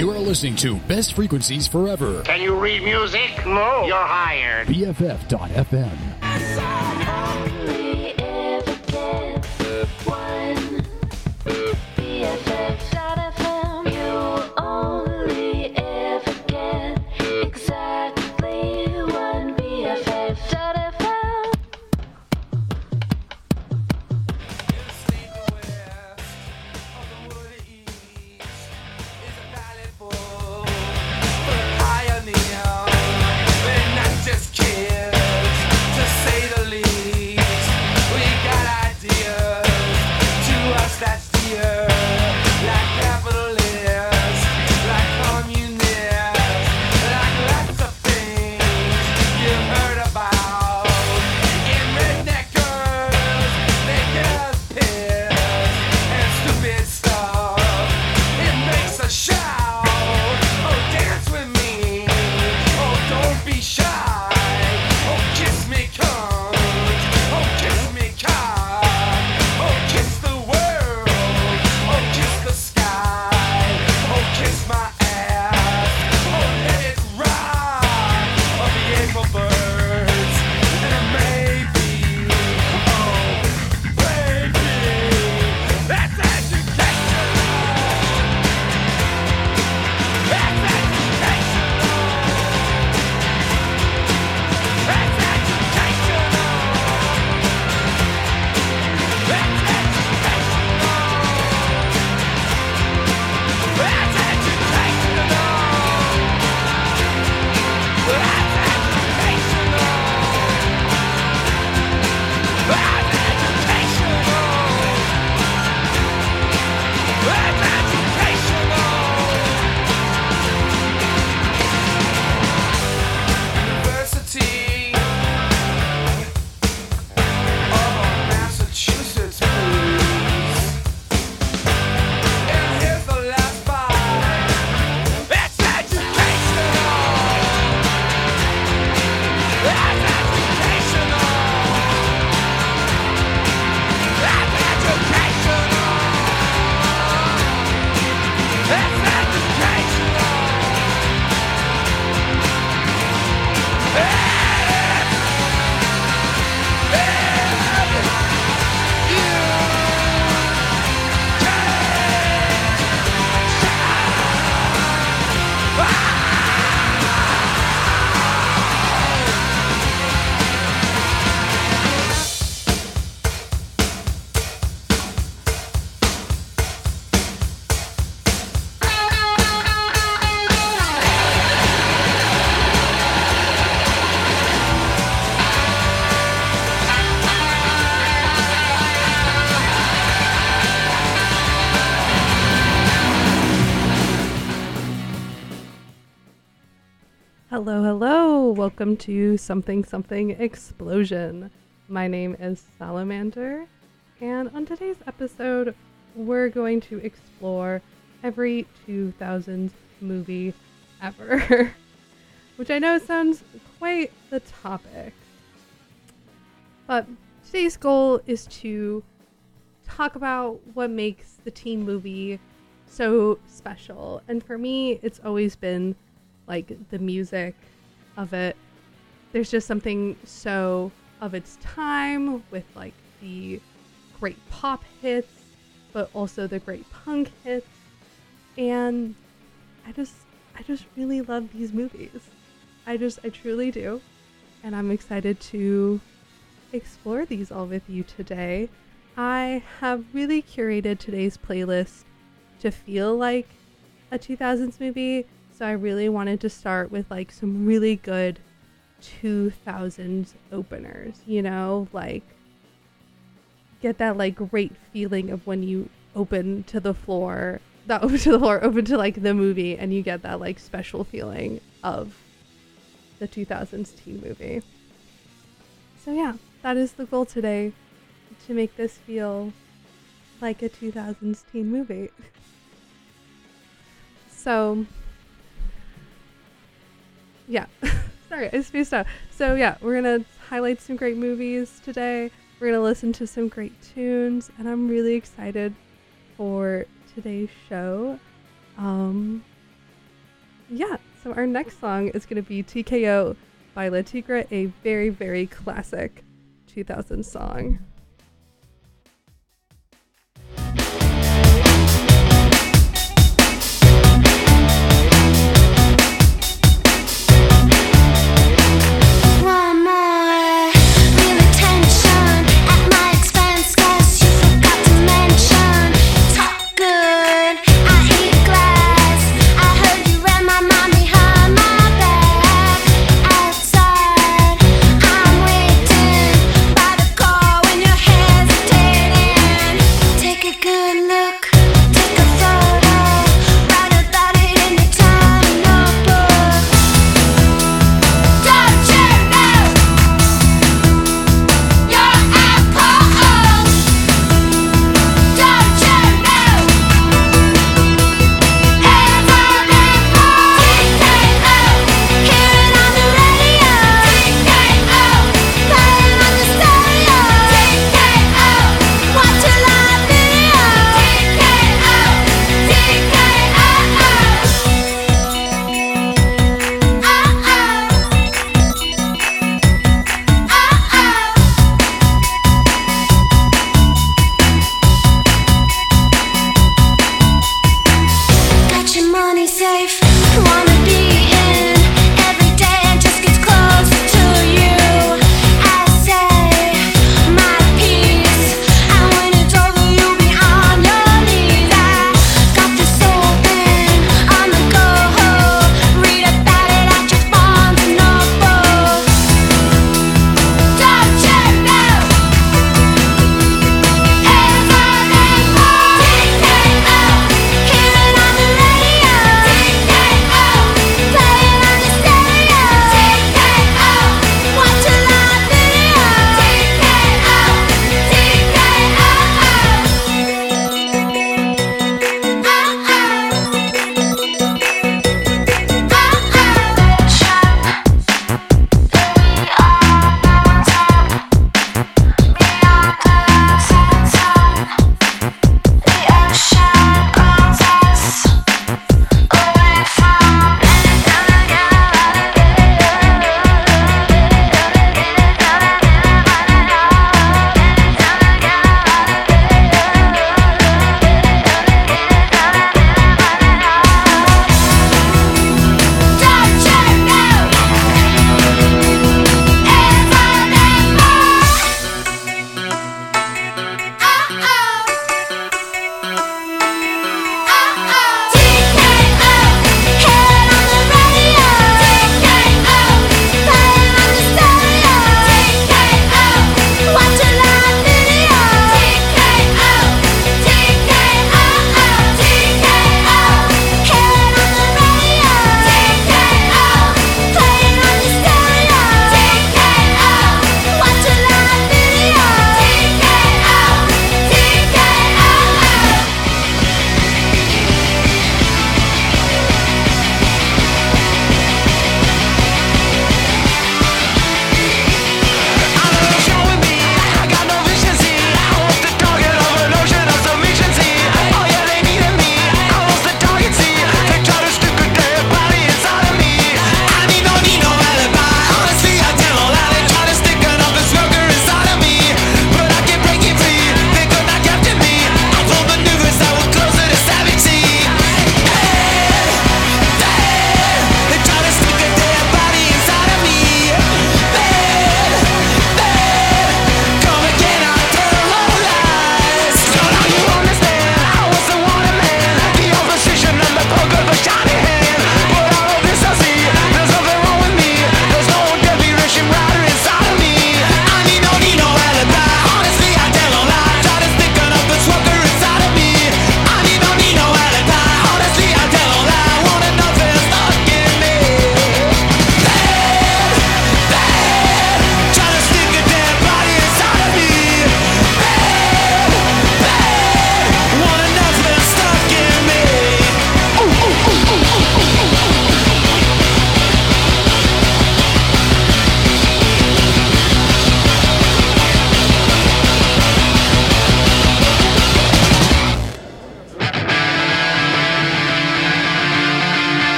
You are listening to Best Frequencies Forever. Can you read music? No. You're hired. BFF.FM. Welcome to Something Something Explosion. My name is Salamander, and on today's episode, we're going to explore every 2000s movie ever, which I know sounds quite the topic. But today's goal is to talk about what makes the teen movie so special. And for me, it's always been like the music of it. There's just something so of its time with like the great pop hits, but also the great punk hits. And I just I just really love these movies. I just I truly do. And I'm excited to explore these all with you today. I have really curated today's playlist to feel like a 2000s movie so I really wanted to start with like some really good 2000s openers, you know, like get that like great feeling of when you open to the floor, that open to the floor, open to like the movie, and you get that like special feeling of the 2000s teen movie. So yeah, that is the goal today to make this feel like a 2000s teen movie. so yeah. Sorry, I spaced out. So yeah, we're gonna highlight some great movies today. We're gonna listen to some great tunes, and I'm really excited for today's show. Um, Yeah, so our next song is to be TKO by Le Tigre, a very, very classic 2000 song.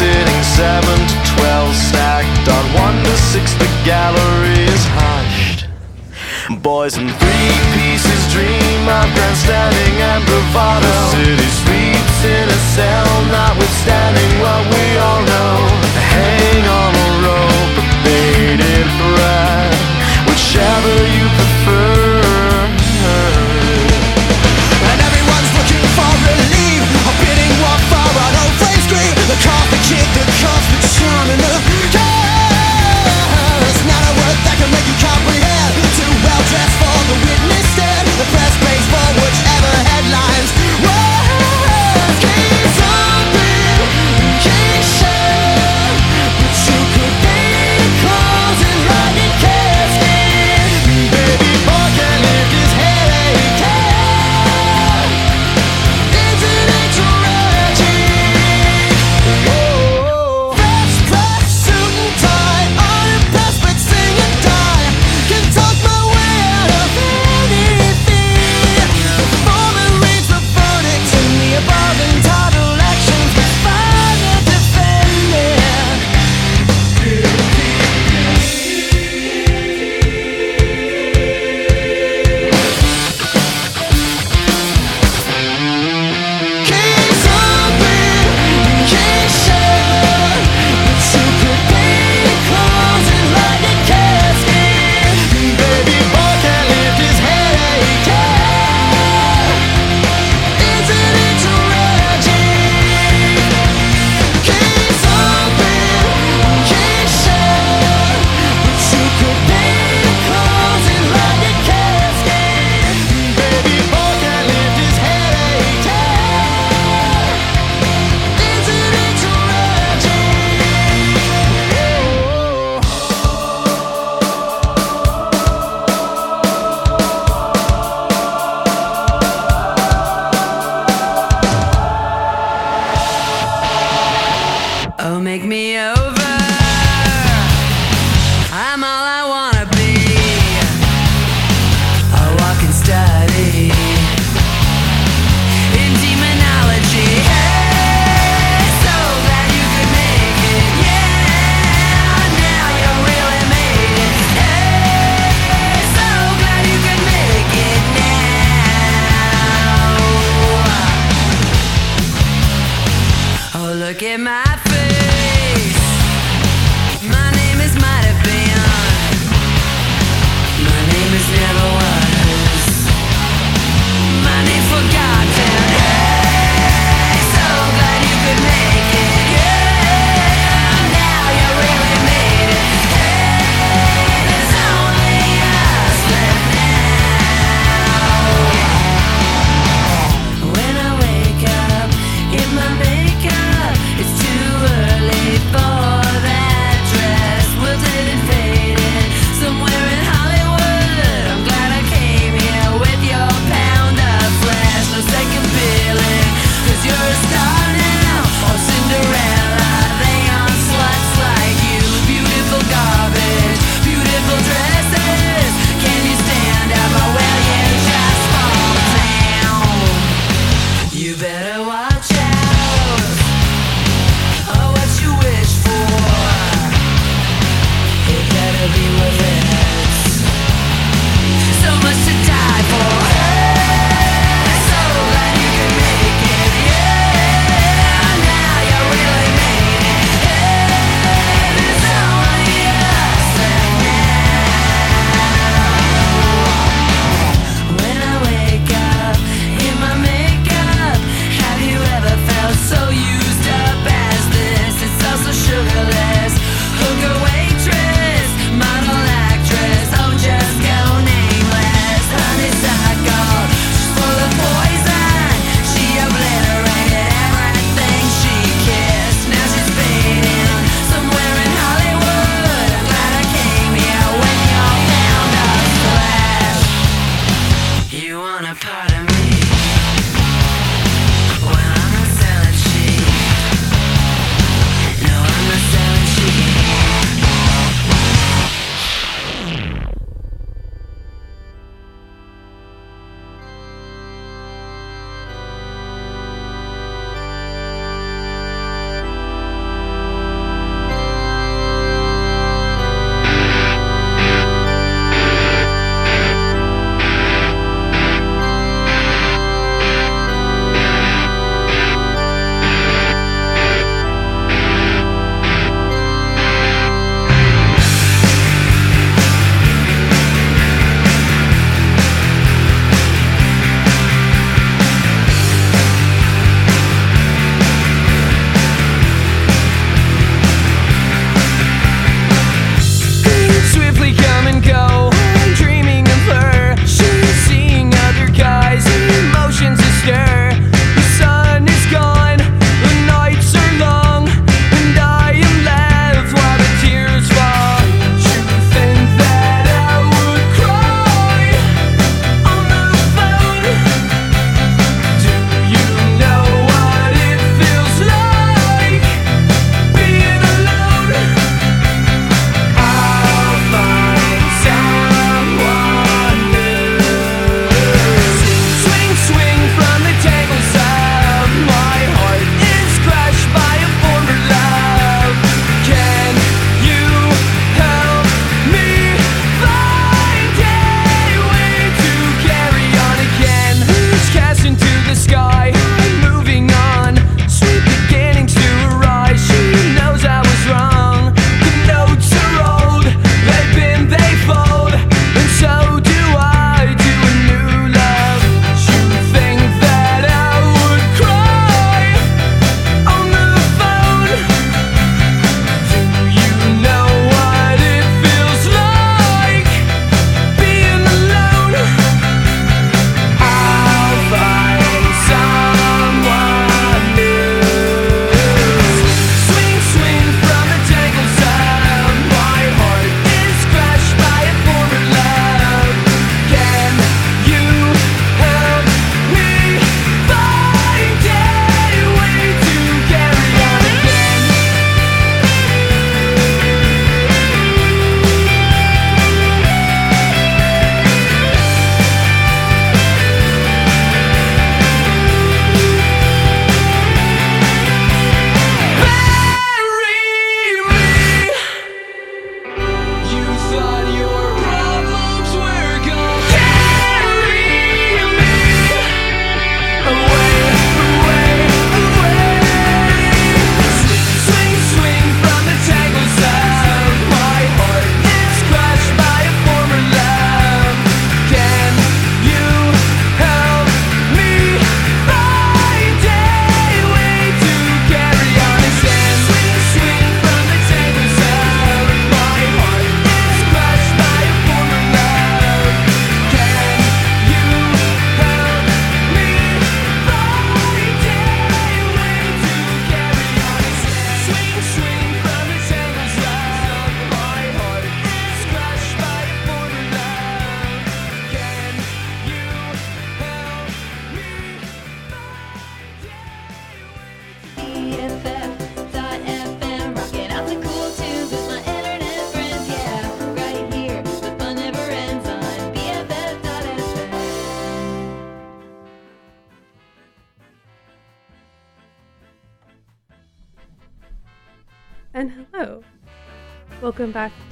sitting seven to twelve, stacked on one to six. The gallery is hushed. Boys in three pieces dream of grandstanding and bravado. The city sleeps in a cell, notwithstanding what we all know. Hang on a rope, a bated breath, whichever you prefer. coffee kick, the coffee time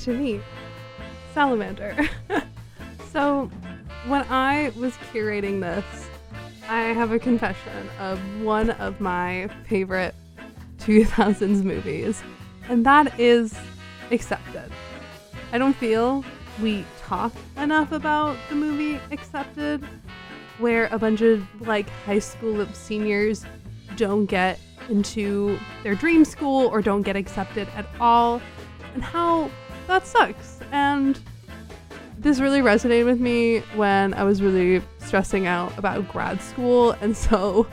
to me, Salamander. so, when I was curating this, I have a confession of one of my favorite 2000s movies, and that is Accepted. I don't feel we talk enough about the movie Accepted, where a bunch of like high school seniors don't get into their dream school or don't get accepted at all, and how that sucks. And this really resonated with me when I was really stressing out about grad school, and so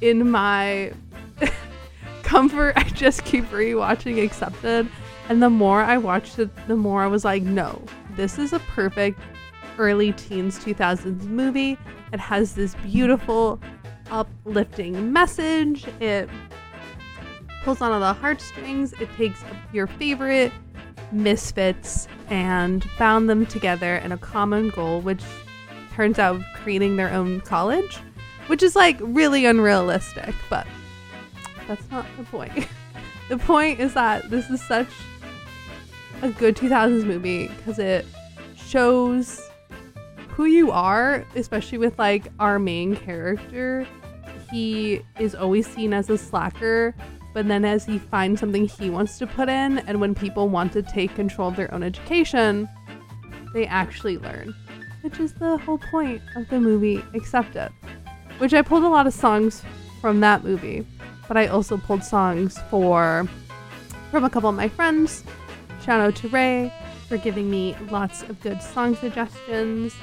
in my comfort, I just keep rewatching Accepted. And the more I watched it, the more I was like, no, this is a perfect early teens 2000s movie. It has this beautiful, uplifting message. It pulls on all the heartstrings. It takes your favorite misfits and bound them together in a common goal, which turns out creating their own college, which is like really unrealistic, but that's not the point. the point is that this is such a good 2000s movie because it shows who you are, especially with like our main character. He is always seen as a slacker, but then as he finds something he wants to put in, and when people want to take control of their own education, they actually learn, which is the whole point of the movie Accepted. Which I pulled a lot of songs from that movie, but I also pulled songs for from a couple of my friends. Shout out to Ray for giving me lots of good song suggestions.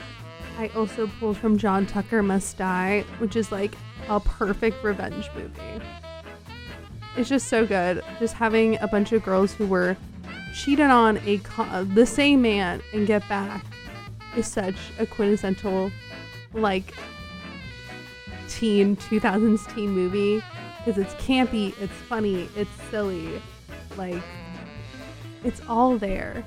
I also pulled from John Tucker Must Die, which is like a perfect revenge movie. It's just so good. Just having a bunch of girls who were cheated on a the same man and get back is such a quintessential like teen 2000s teen movie because it's campy, it's funny, it's silly, like it's all there.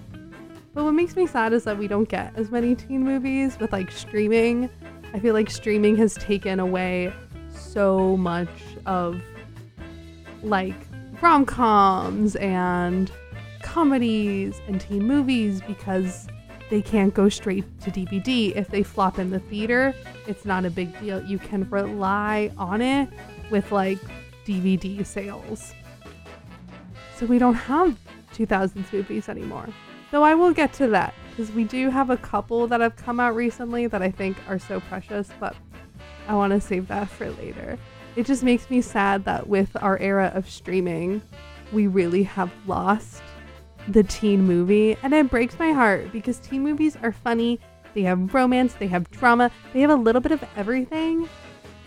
But what makes me sad is that we don't get as many teen movies with like streaming. I feel like streaming has taken away so much of like rom coms and comedies and teen movies because they can't go straight to DVD. If they flop in the theater, it's not a big deal. You can rely on it with like DVD sales. So we don't have 2000s movies anymore. Though I will get to that because we do have a couple that have come out recently that I think are so precious, but I want to save that for later. It just makes me sad that with our era of streaming, we really have lost the teen movie, and it breaks my heart because teen movies are funny. They have romance, they have drama, they have a little bit of everything,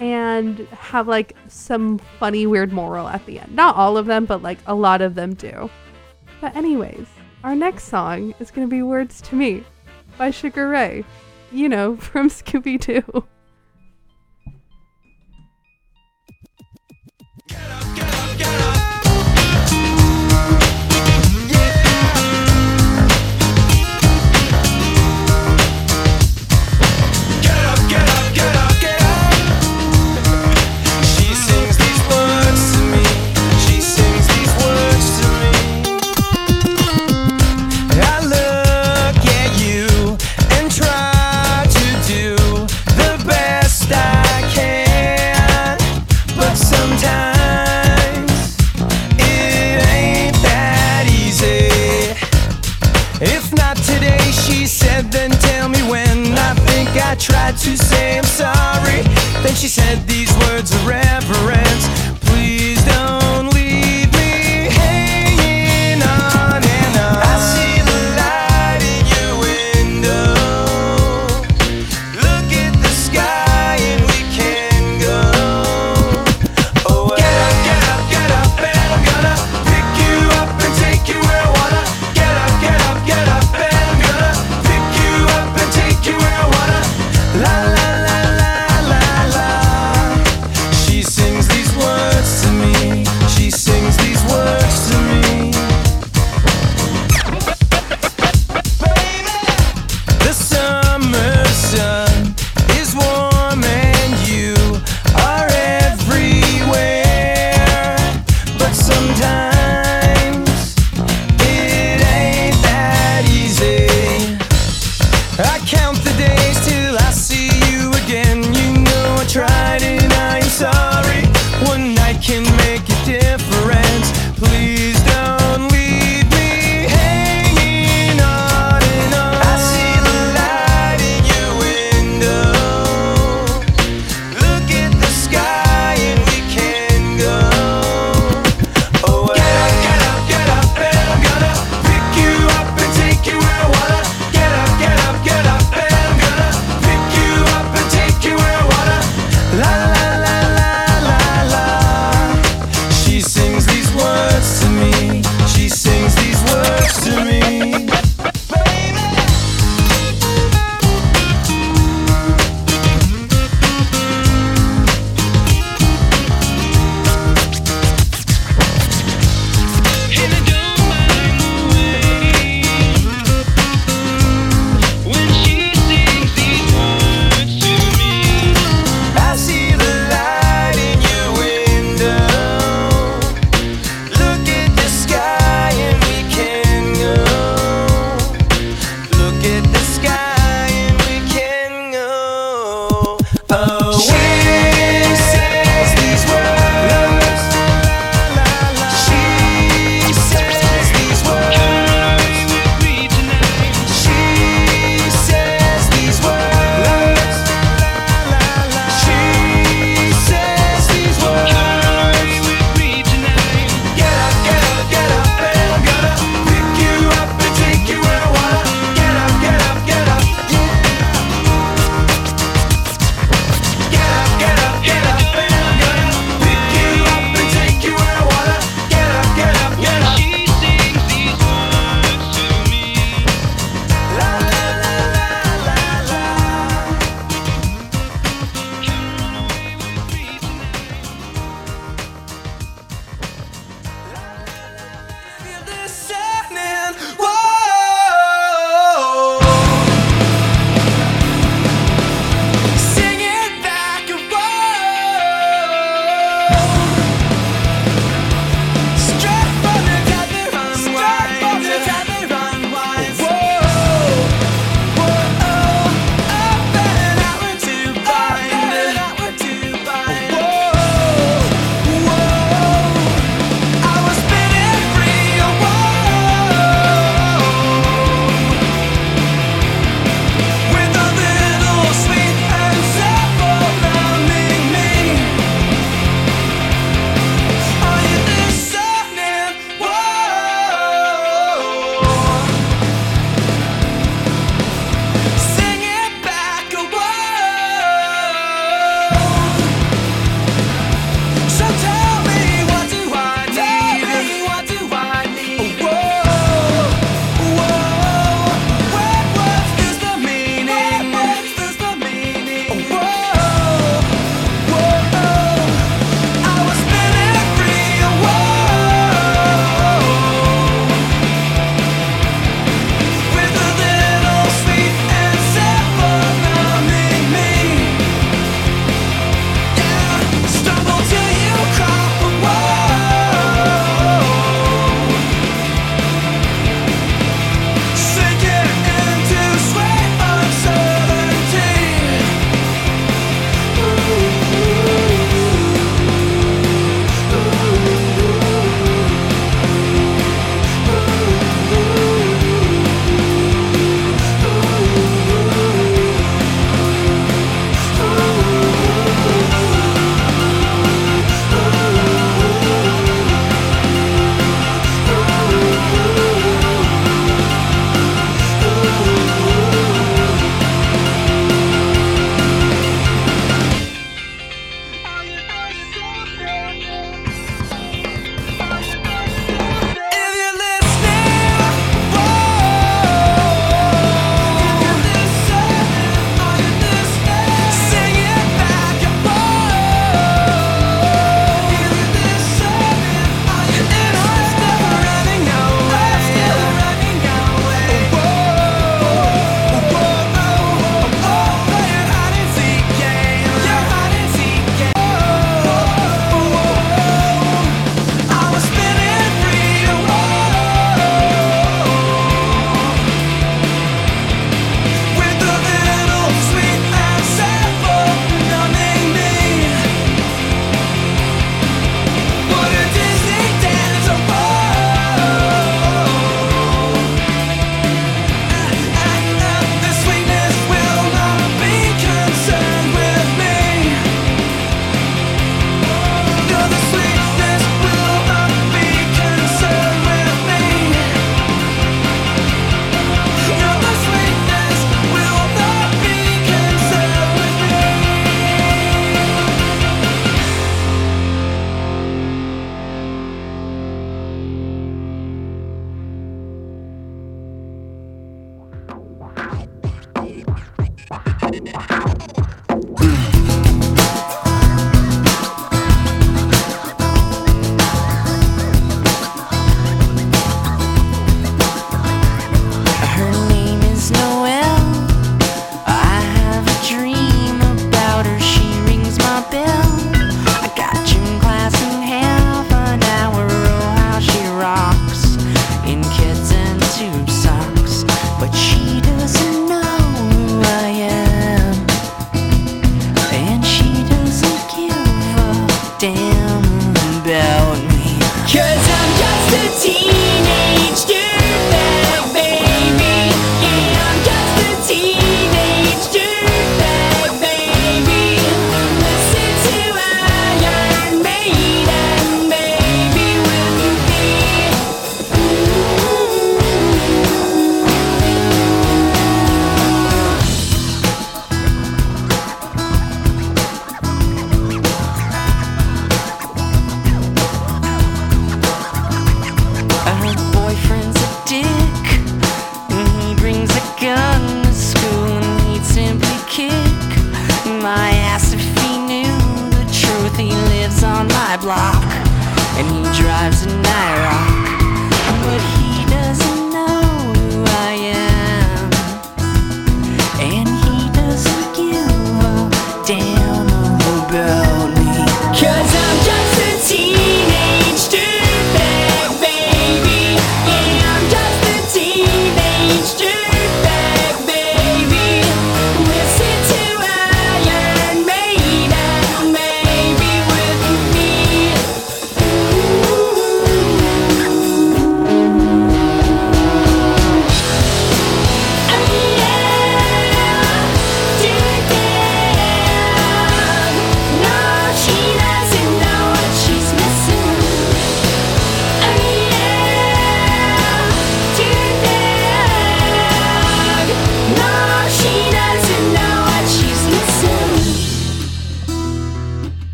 and have like some funny, weird moral at the end. Not all of them, but like a lot of them do. But, anyways, our next song is going to be Words to Me by Sugar Ray. You know, from Scooby Doo. Tried to say I'm sorry. Then she said these words of reverence.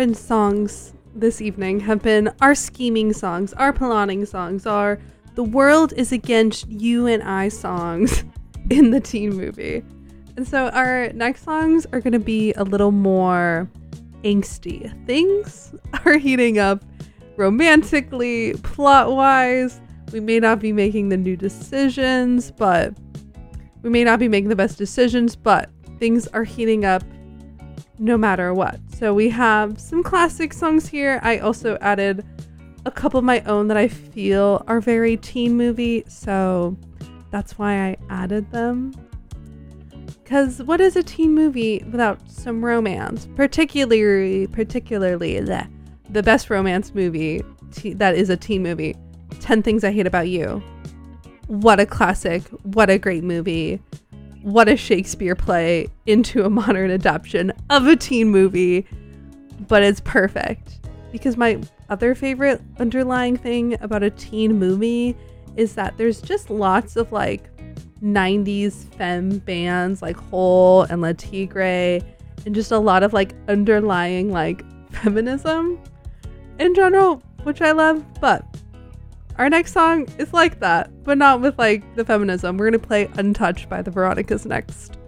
First songs this evening have been our scheming songs, our plotting songs, our the world is against you and I songs in the teen movie. And so, our next songs are going to be a little more angsty. Things are heating up romantically, plot wise. We may not be making the new decisions, but we may not be making the best decisions, but things are heating up no matter what. So we have some classic songs here. I also added a couple of my own that I feel are very teen movie, so that's why I added them. Cuz what is a teen movie without some romance? Particularly particularly the the best romance movie te- that is a teen movie. 10 Things I Hate About You. What a classic. What a great movie. What a Shakespeare play into a modern adaptation of a teen movie. But it's perfect. Because my other favorite underlying thing about a teen movie is that there's just lots of like 90s femme bands like Hole and Le Tigre and just a lot of like underlying like feminism in general, which I love. But our next song is like that, but not with like the feminism. We're gonna play Untouched by the Veronicas next.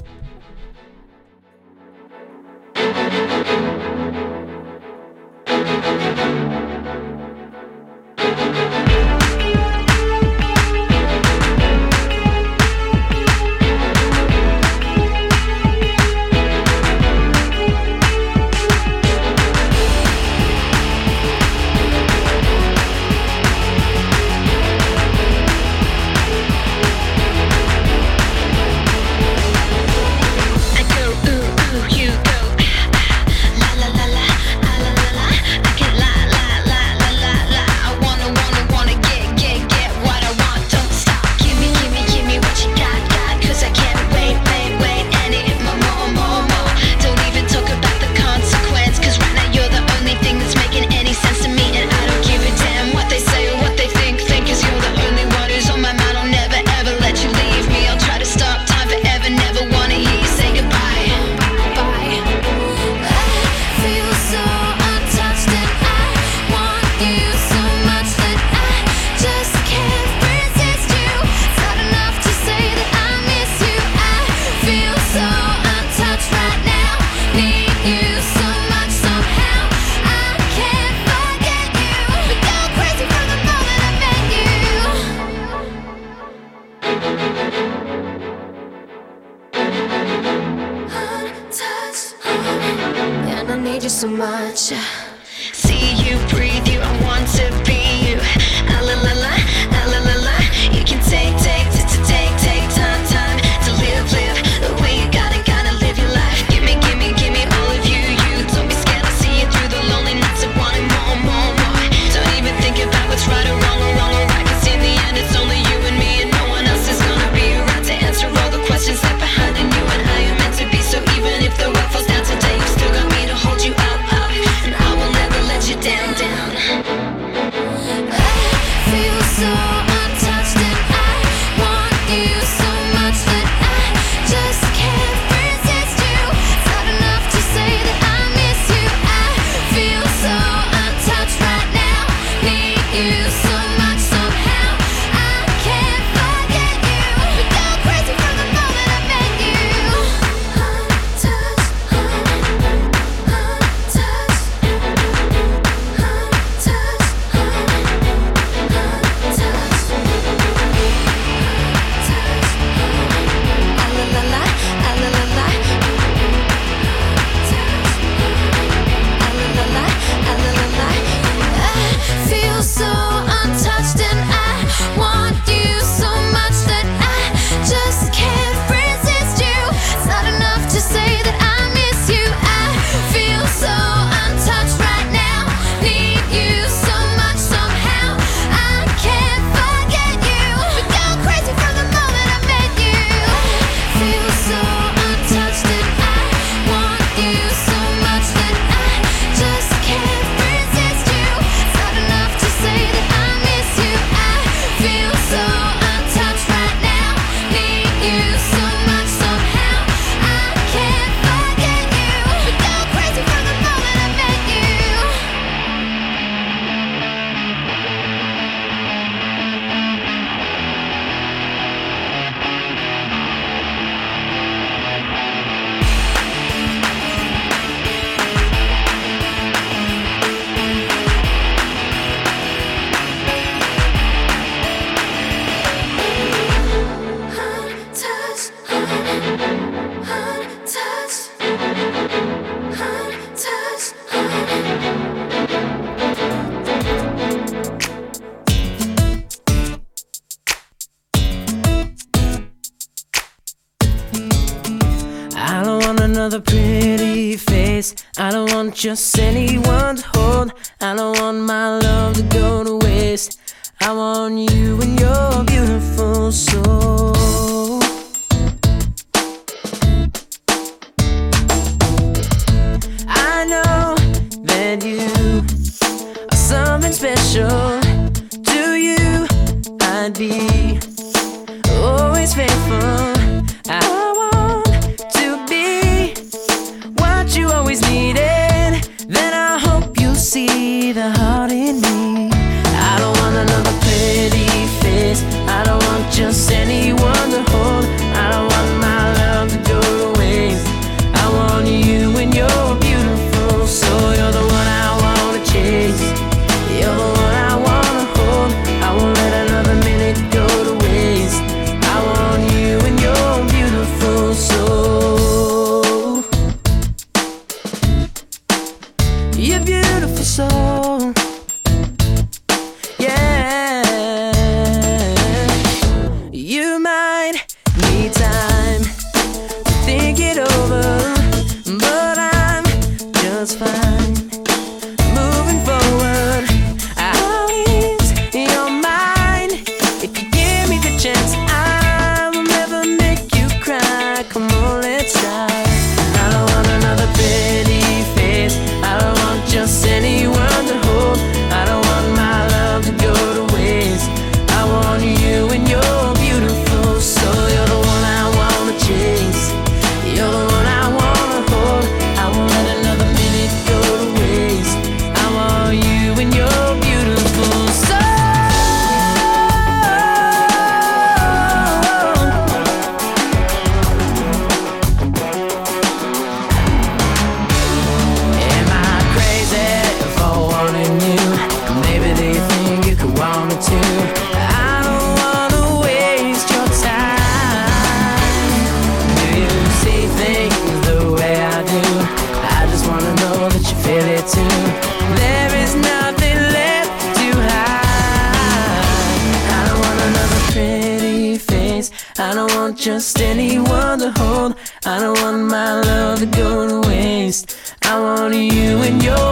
Just my love to go to waste. I want you and your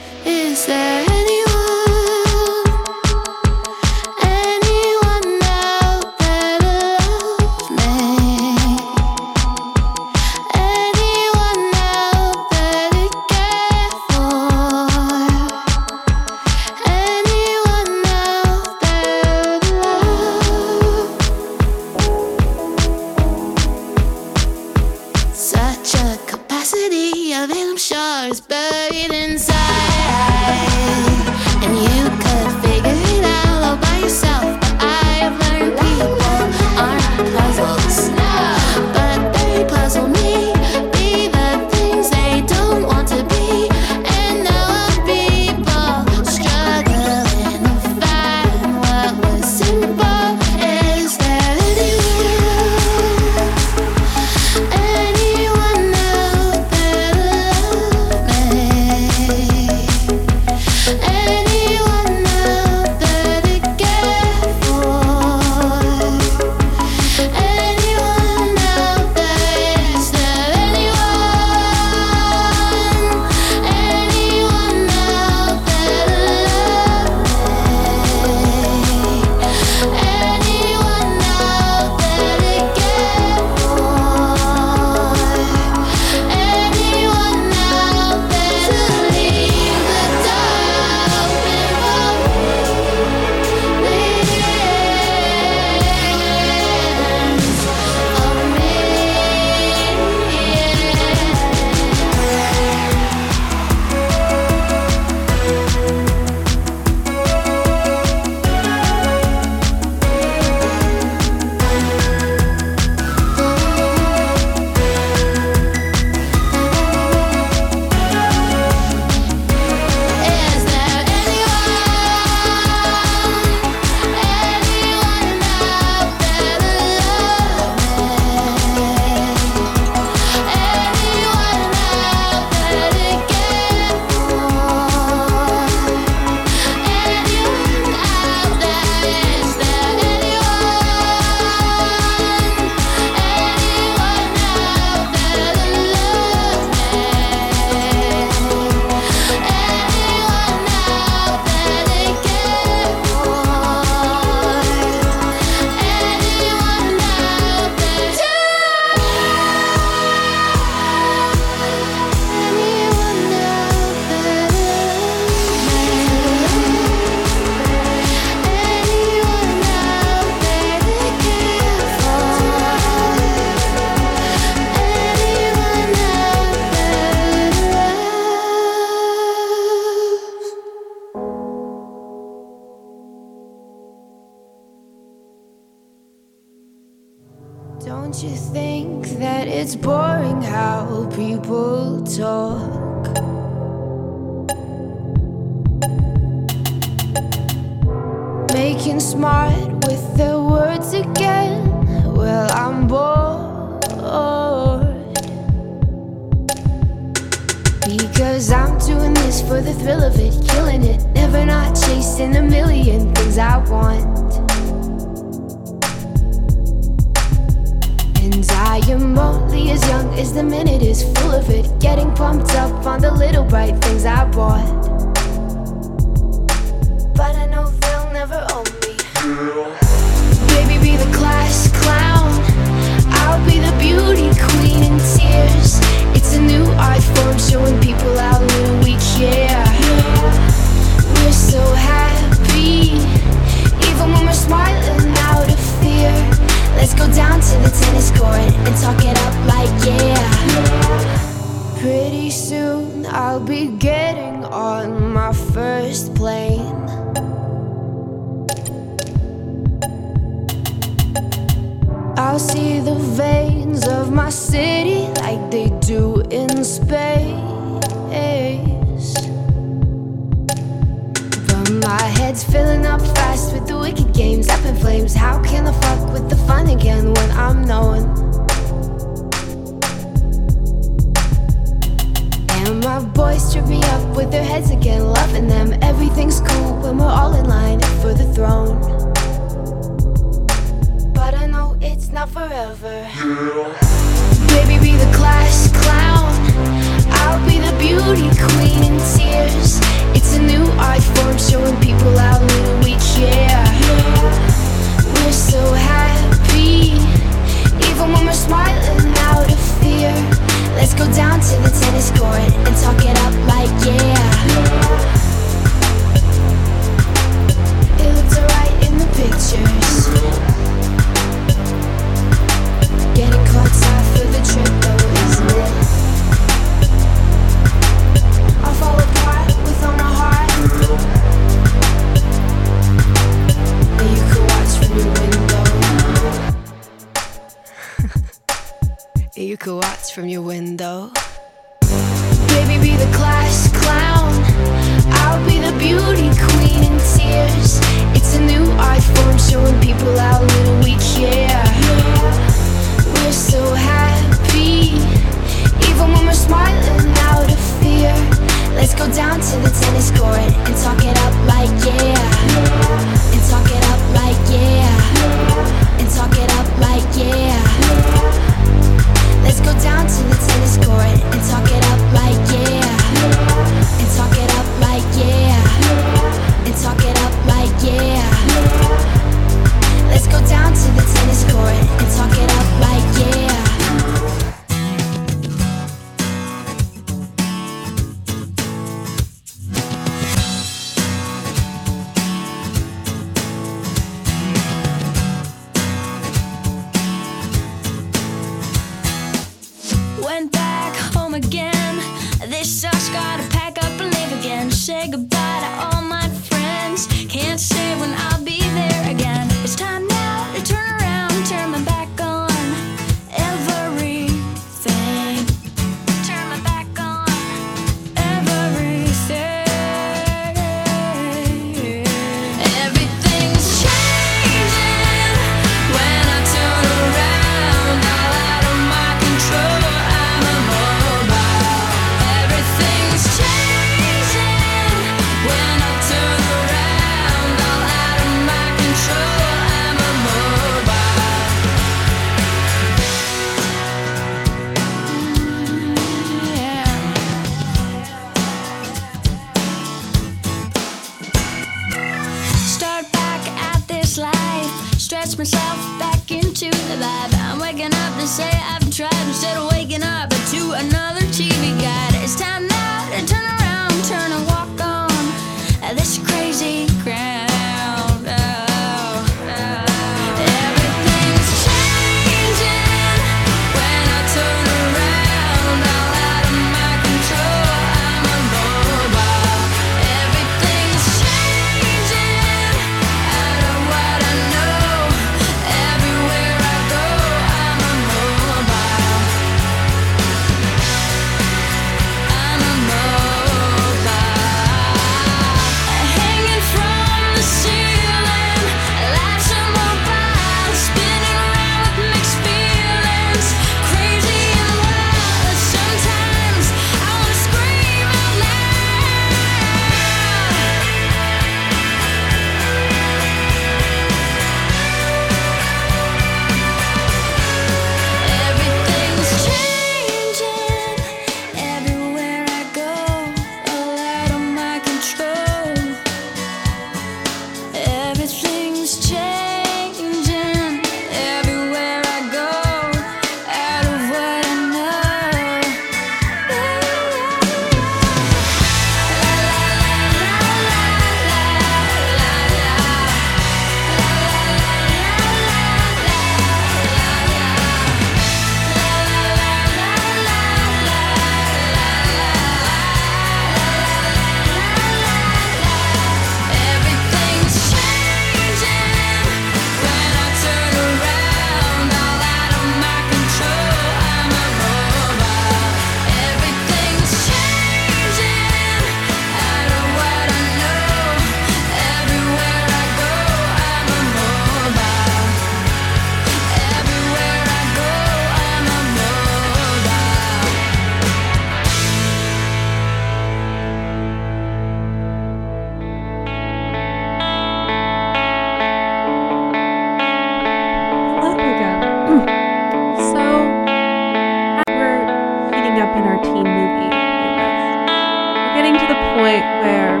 our teen movie playlist. We're getting to the point where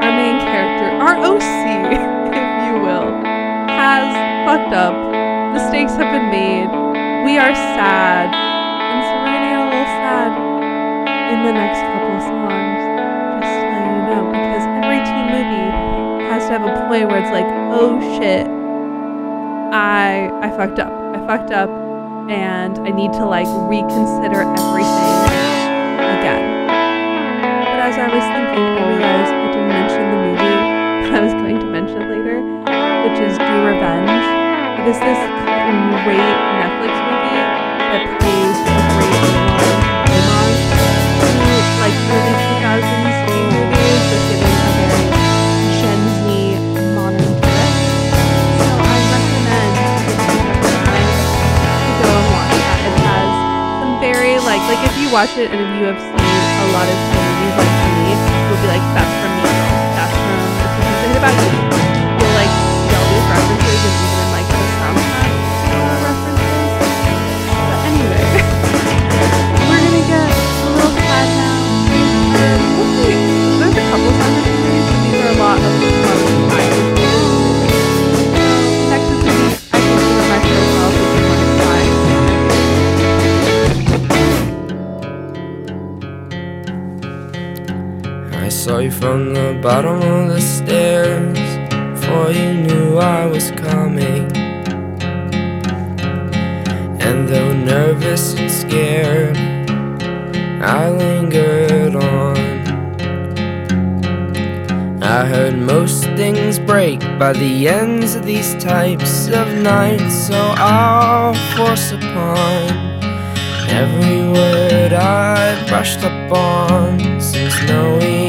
our main character, our OC, if you will, has fucked up. Mistakes have been made. We are sad. And so we're gonna get a little sad in the next couple of songs. Just let you know. Because every teen movie has to have a point where it's like, oh shit, I I fucked up. I fucked up and I need to like reconsider everything I was thinking, I realized I didn't mention the movie that I was going to mention later, which is Do Revenge. It is this great Netflix movie that plays a great homage to like early 2000s teen movies, but given a very Gen Z modern twist. So I recommend if you to go and watch that. It has some very like like if you watch it and if you have seen a lot of teen movies like be like, that's from me. That's from It's Just Something About You. You'll like see all these references and even like the soundtrack uh, references. But anyway, we're gonna get a little sad now. Hopefully, there's a couple songs in this but these are a lot of you from the bottom of the stairs before you knew I was coming. And though nervous and scared, I lingered on. I heard most things break by the ends of these types of nights, so I'll force upon every word I brushed up on since knowing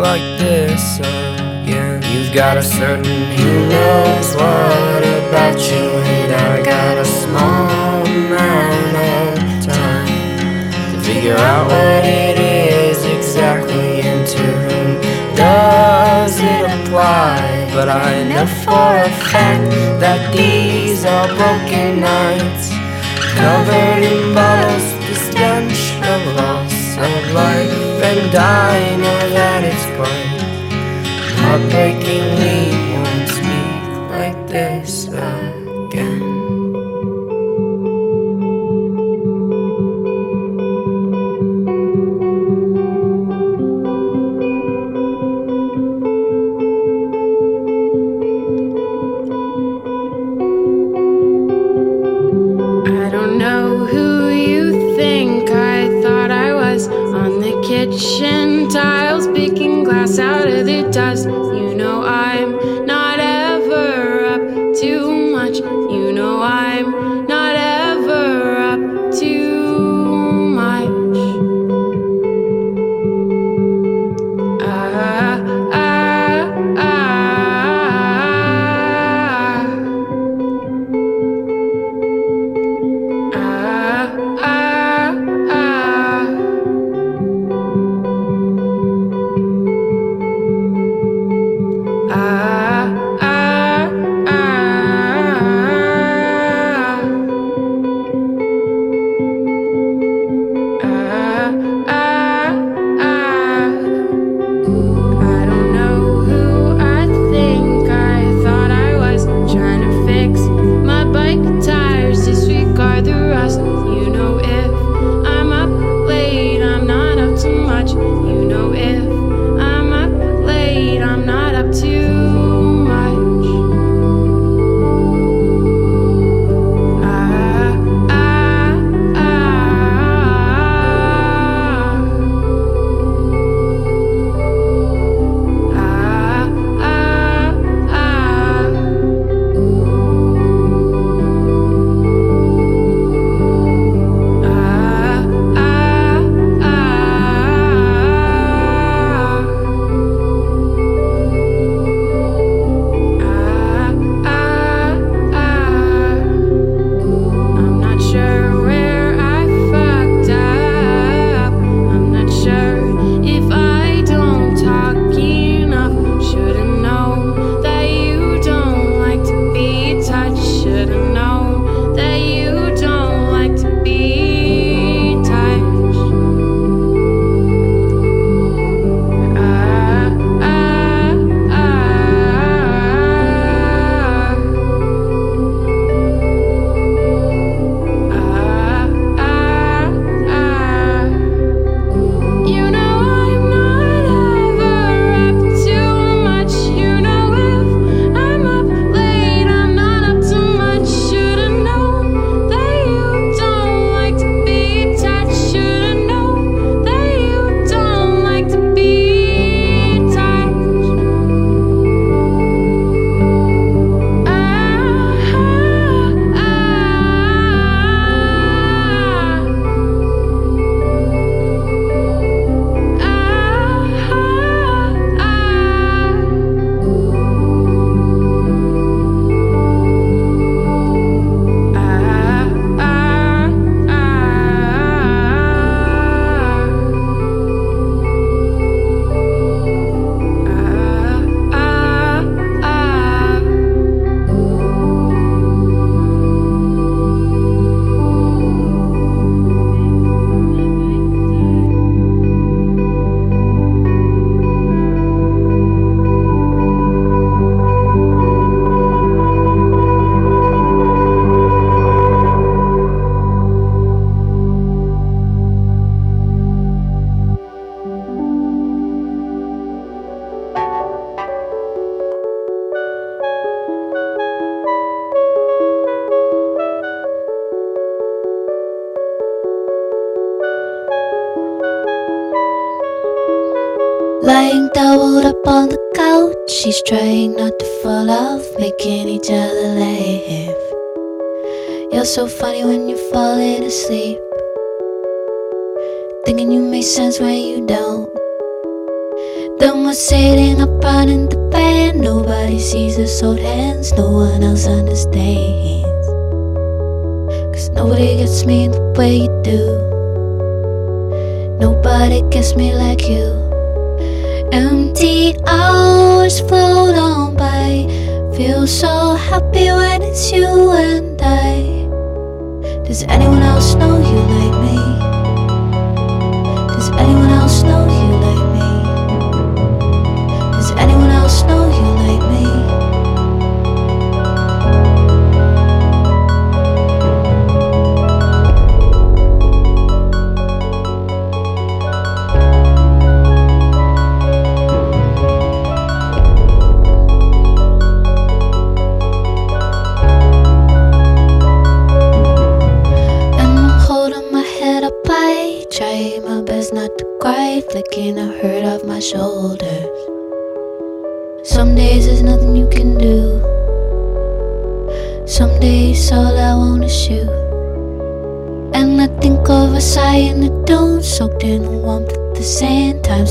like this again. You've got a certain who knows what about you, and I got a small amount of time to figure out what it is exactly and to whom does it apply. But I know for a fact that these are broken nights covered in bottles, the stench of loss of life, and I know that it's quite heartbreaking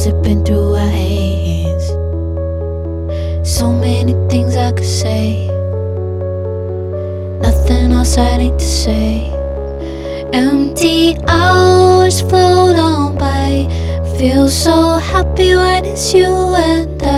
slipping through our hands. So many things I could say, nothing else I need to say. Empty hours float on by. Feel so happy when it's you and I.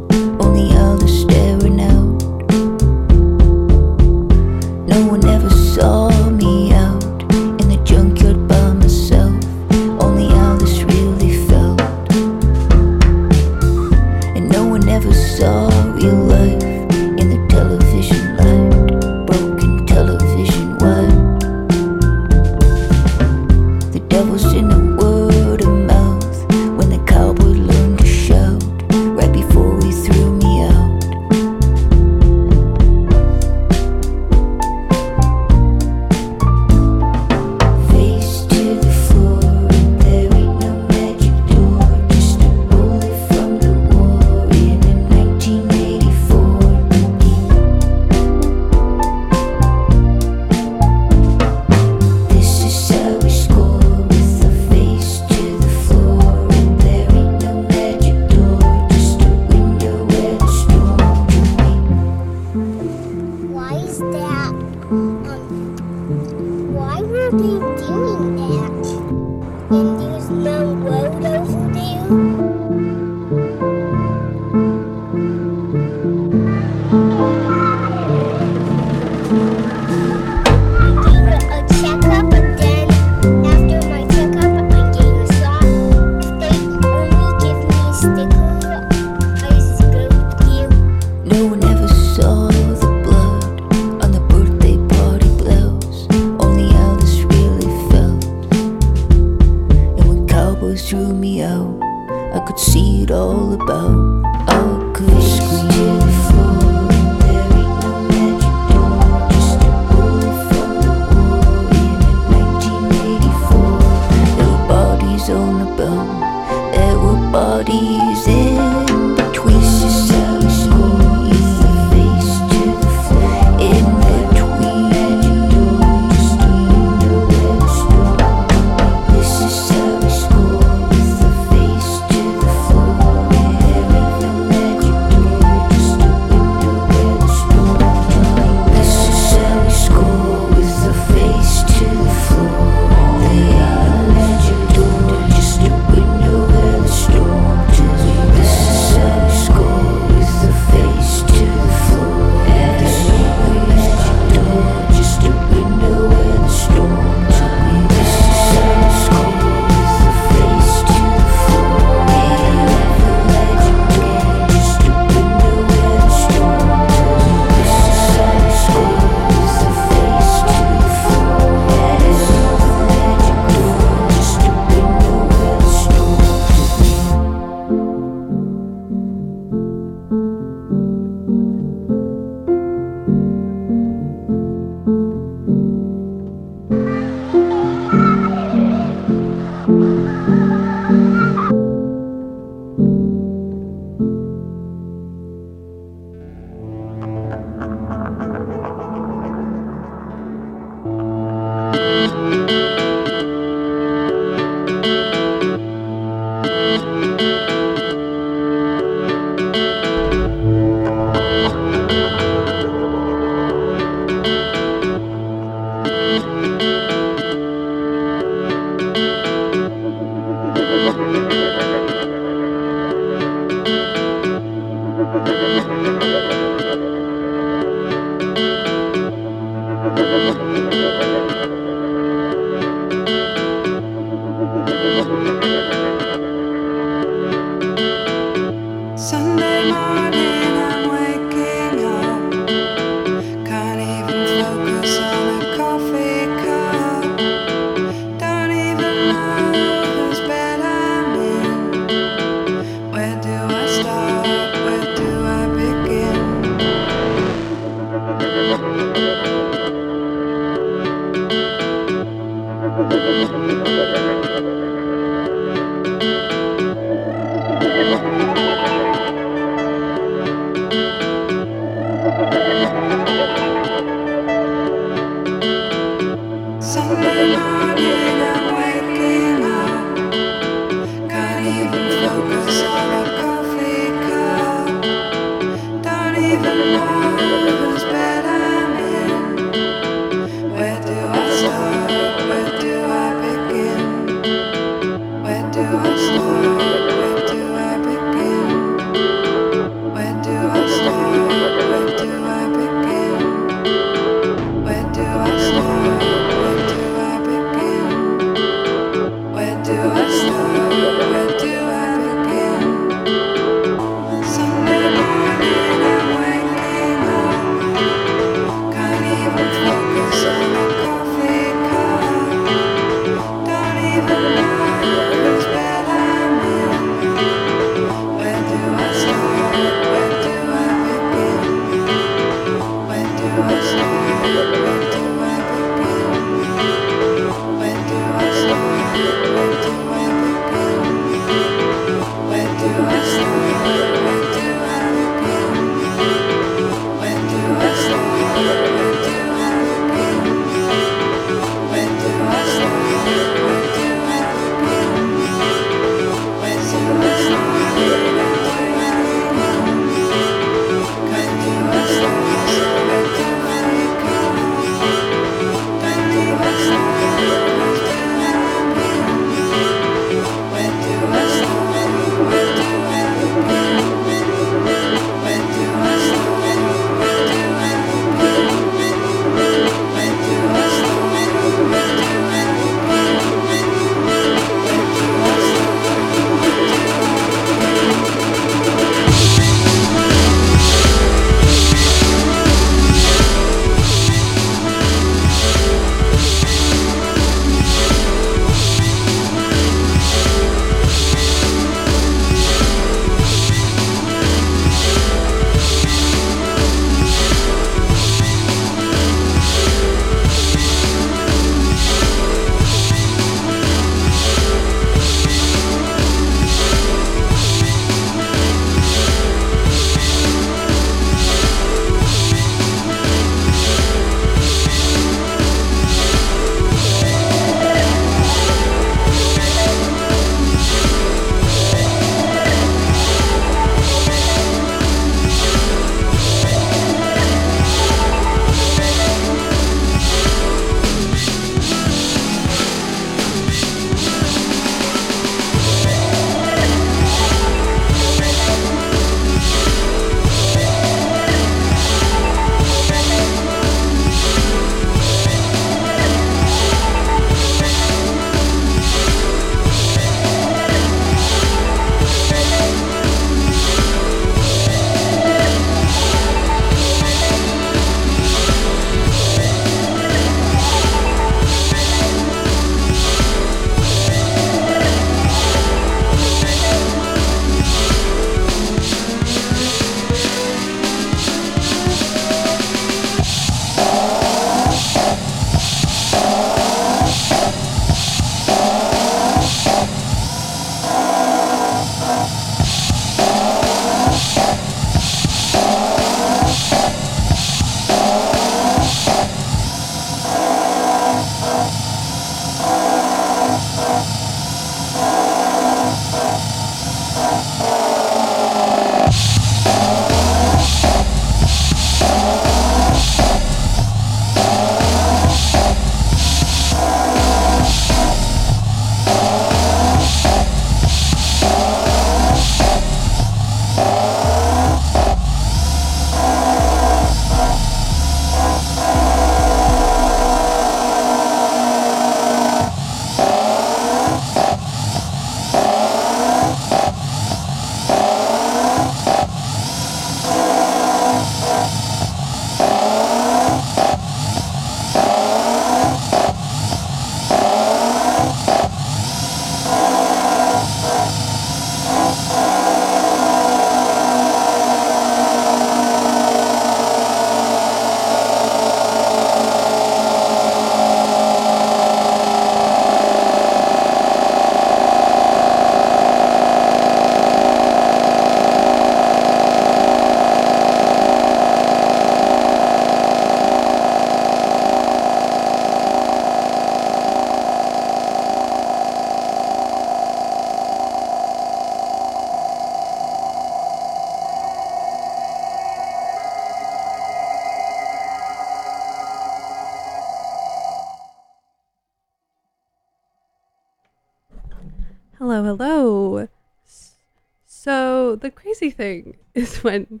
the crazy thing is when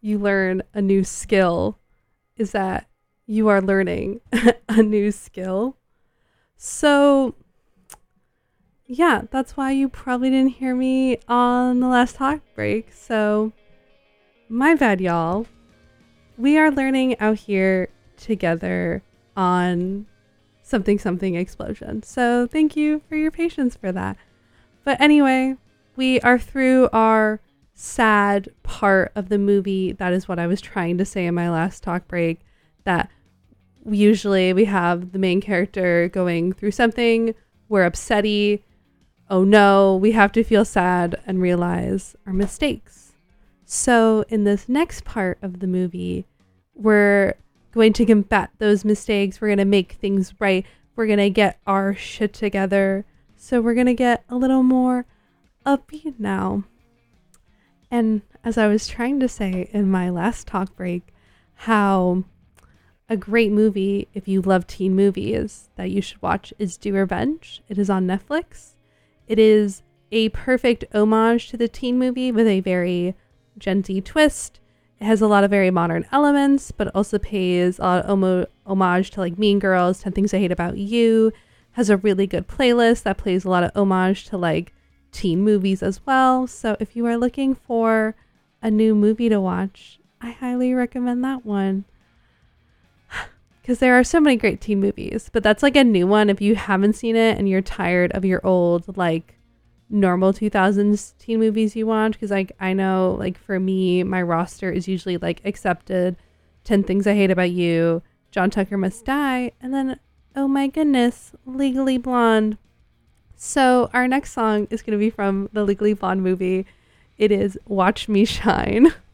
you learn a new skill, is that you are learning a new skill. So, yeah, that's why you probably didn't hear me on the last talk break. So, my bad, y'all. We are learning out here together on something something explosion. So, thank you for your patience for that. But anyway, we are through our sad part of the movie. That is what I was trying to say in my last talk break. That usually we have the main character going through something, we're upsetty. Oh no, we have to feel sad and realize our mistakes. So, in this next part of the movie, we're going to combat those mistakes. We're going to make things right. We're going to get our shit together. So, we're going to get a little more upbeat now. And as I was trying to say in my last talk break, how a great movie, if you love teen movies, that you should watch is Do Revenge. It is on Netflix. It is a perfect homage to the teen movie with a very Gen Z twist. It has a lot of very modern elements, but also pays a lot of homage to like Mean Girls, 10 Things I Hate About You. Has a really good playlist that plays a lot of homage to like teen movies as well. So if you are looking for a new movie to watch, I highly recommend that one. Because there are so many great teen movies, but that's like a new one. If you haven't seen it and you're tired of your old, like, normal 2000s teen movies you watch, because, like, I know, like, for me, my roster is usually, like, accepted 10 Things I Hate About You, John Tucker Must Die, and then, oh my goodness, Legally Blonde. So, our next song is going to be from the Legally Blonde movie. It is Watch Me Shine.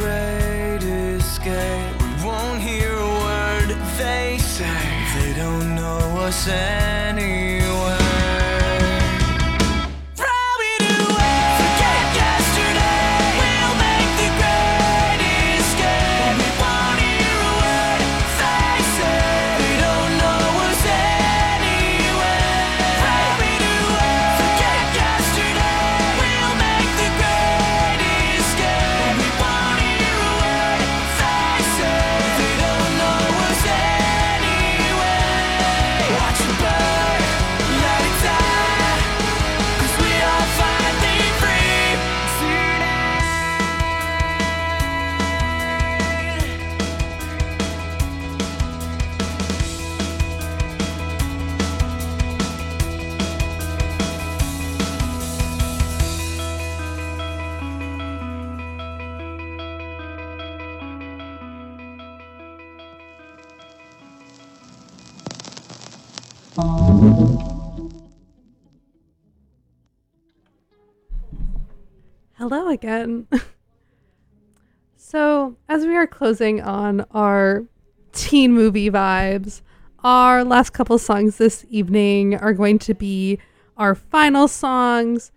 great escape. We won't hear a word they say. They don't know us anyway. Again. so, as we are closing on our teen movie vibes, our last couple songs this evening are going to be our final songs.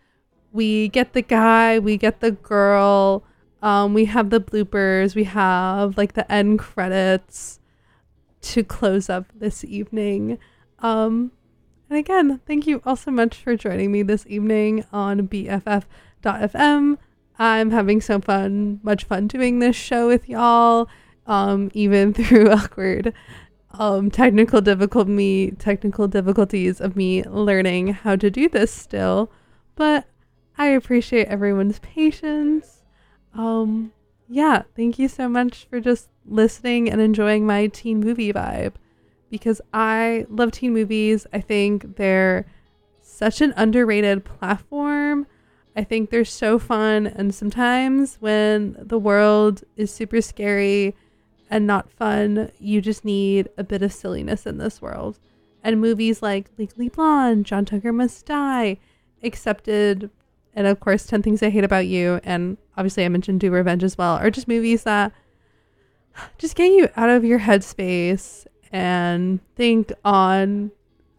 We get the guy, we get the girl, um, we have the bloopers, we have like the end credits to close up this evening. Um, and again, thank you all so much for joining me this evening on BFF.fm. I'm having so fun, much fun doing this show with y'all, um, even through awkward um, technical difficult me technical difficulties of me learning how to do this still. But I appreciate everyone's patience. Um, yeah, thank you so much for just listening and enjoying my teen movie vibe because I love teen movies. I think they're such an underrated platform. I think they're so fun. And sometimes when the world is super scary and not fun, you just need a bit of silliness in this world. And movies like Legally Blonde, John Tucker Must Die, Accepted, and of course 10 Things I Hate About You, and obviously I mentioned Do Revenge as well, are just movies that just get you out of your headspace and think on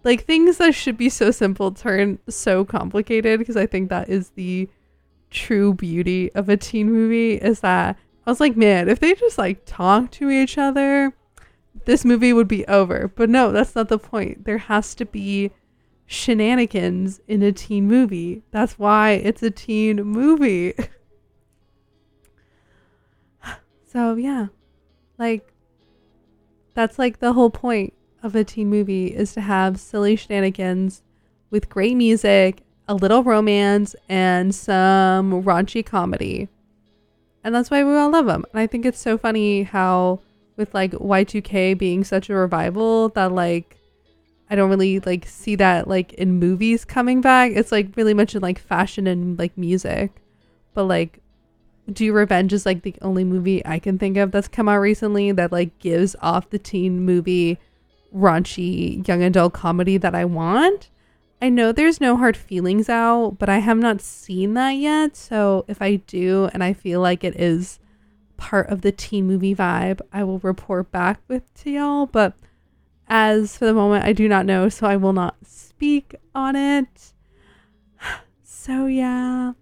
like things that should be so simple turn so complicated because I think that is the true beauty of a teen movie is that I was like, man, if they just like talk to each other, this movie would be over. But no, that's not the point. There has to be shenanigans in a teen movie. That's why it's a teen movie. So yeah, like that's like the whole point of a teen movie is to have silly shenanigans with great music, a little romance, and some raunchy comedy. And that's why we all love them. And I think it's so funny how with like Y2K being such a revival that like I don't really like see that like in movies coming back. It's like really much in like fashion and like music. But like Do Revenge is like the only movie I can think of that's come out recently that like gives off the teen movie raunchy young adult comedy that I want. I know there's no hard feelings out, but I have not seen that yet. So if I do and I feel like it is part of the teen movie vibe, I will report back with to y'all. But as for the moment, I do not know, so I will not speak on it. So yeah.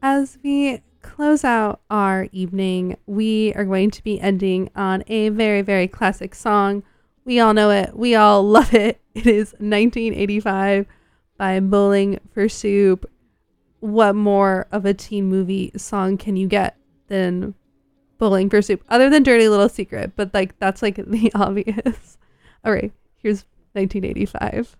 As we close out our evening, we are going to be ending on a very, very classic song. We all know it. We all love it. It is 1985 by Bowling for Soup. What more of a teen movie song can you get than Bowling for Soup? Other than Dirty Little Secret, but like that's like the obvious. All right, here's 1985.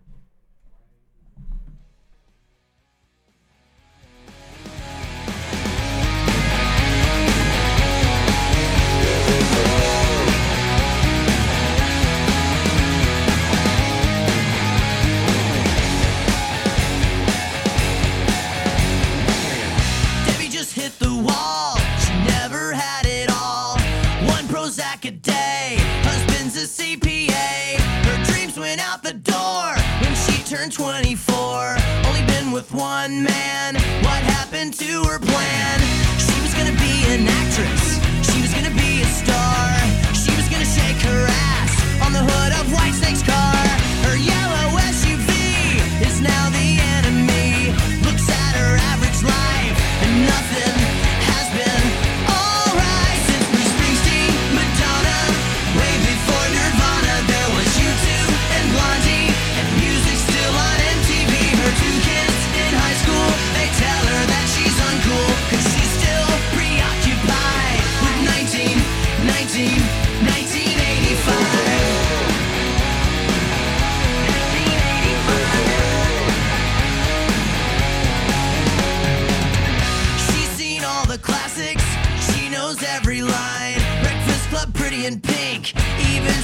With one man. What happened to her plan? She was gonna be an actress. She was gonna be a star. She was gonna shake her ass on the hood of Whitesnake's car.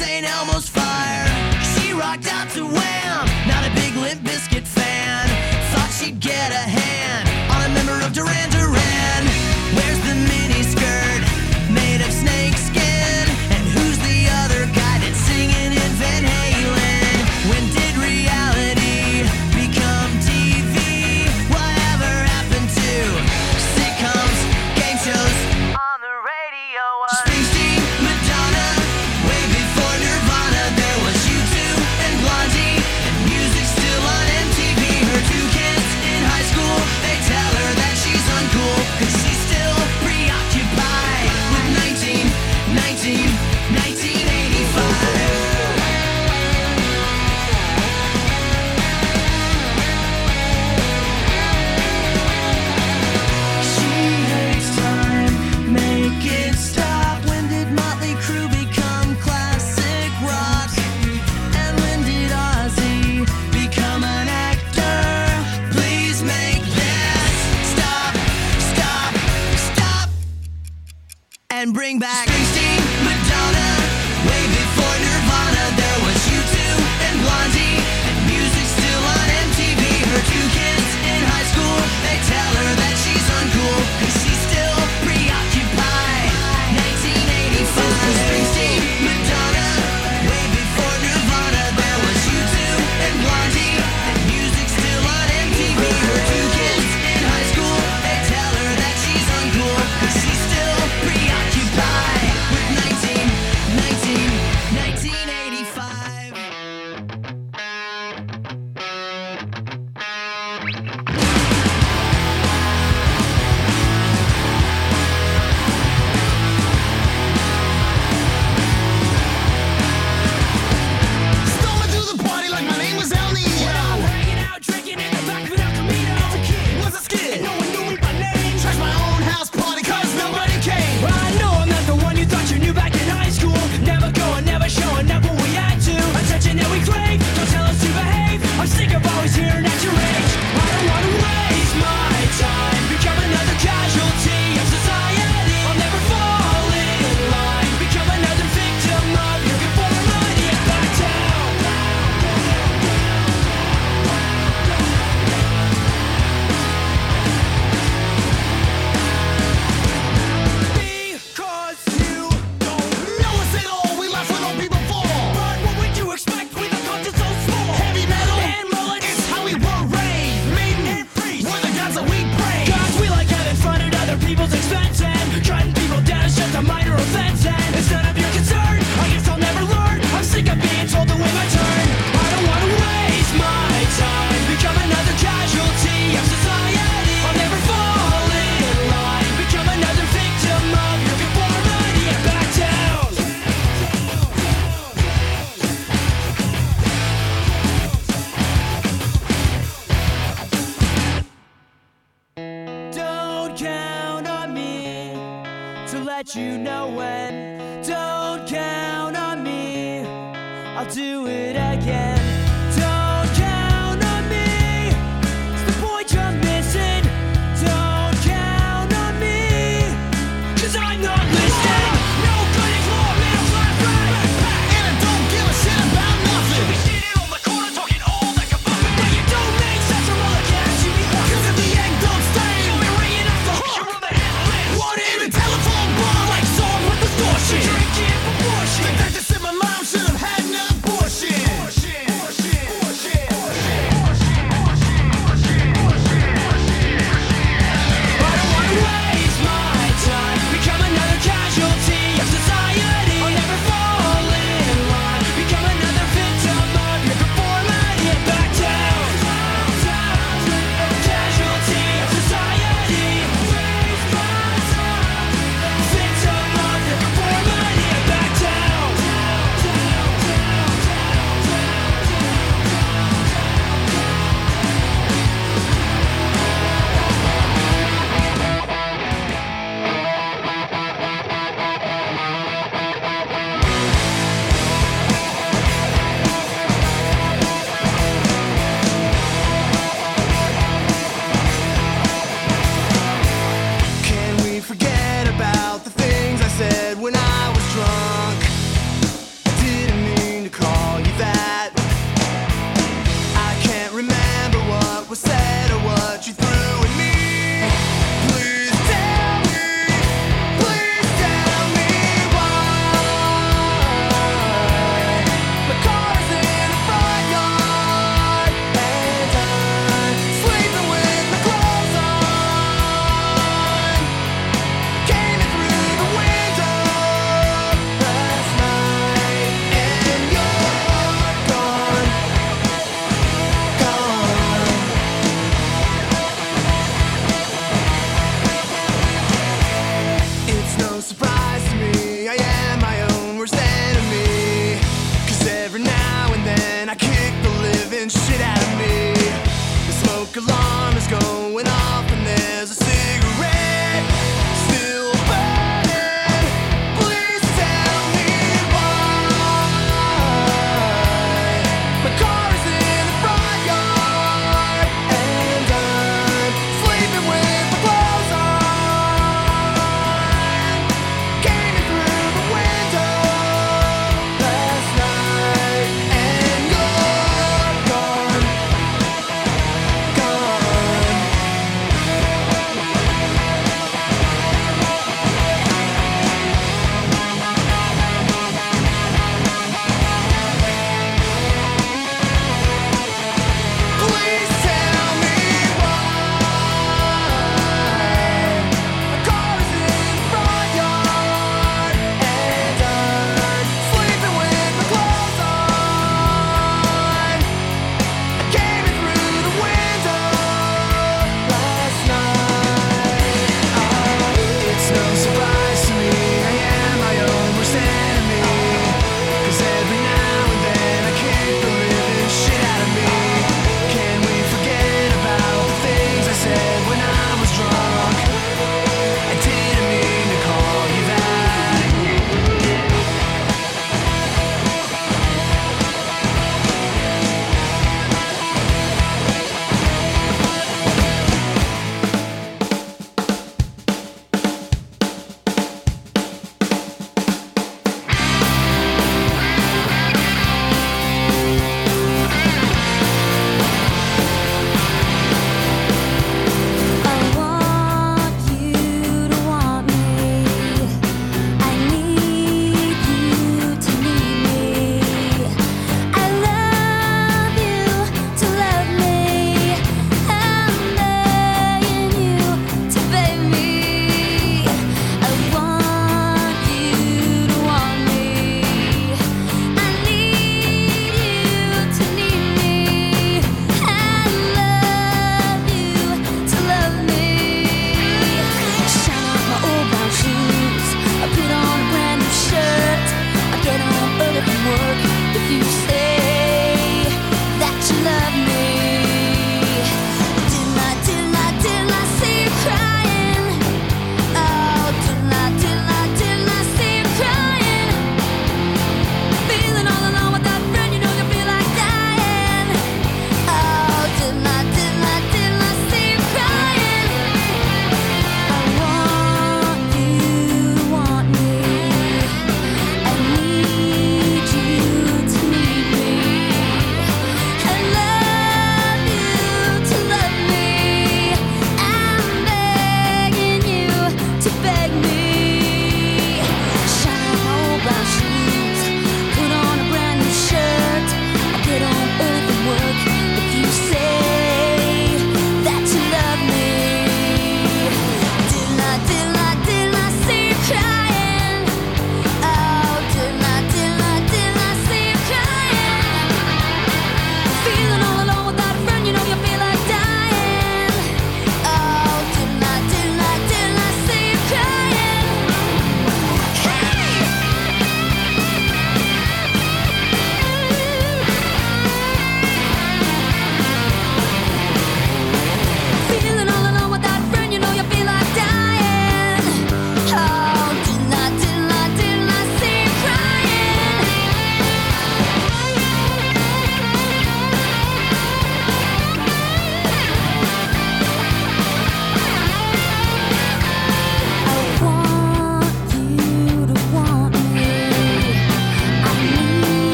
St. Elmo's Fire. She rocked out to Wham, not a big Limp Bizkit fan. Thought she'd get a hand on a member of Duran. And bring back